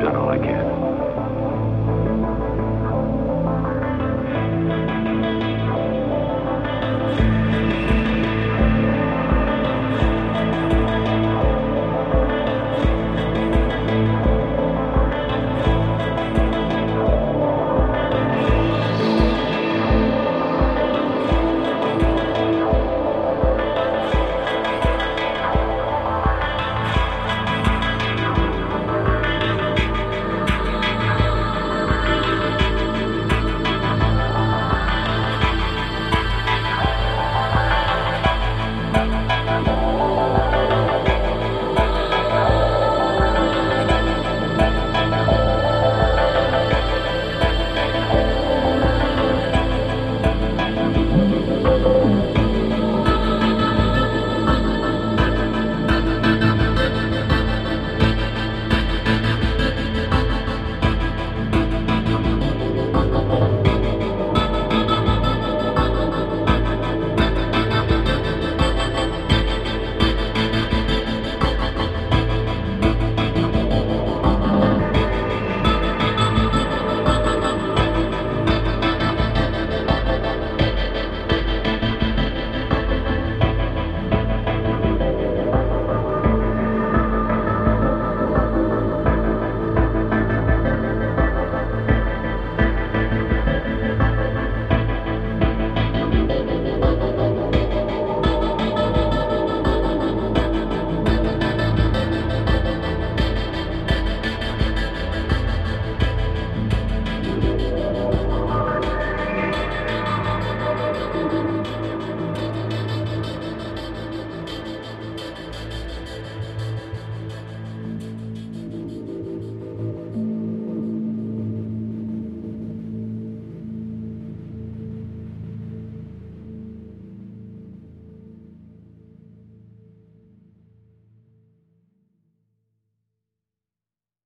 done all I can.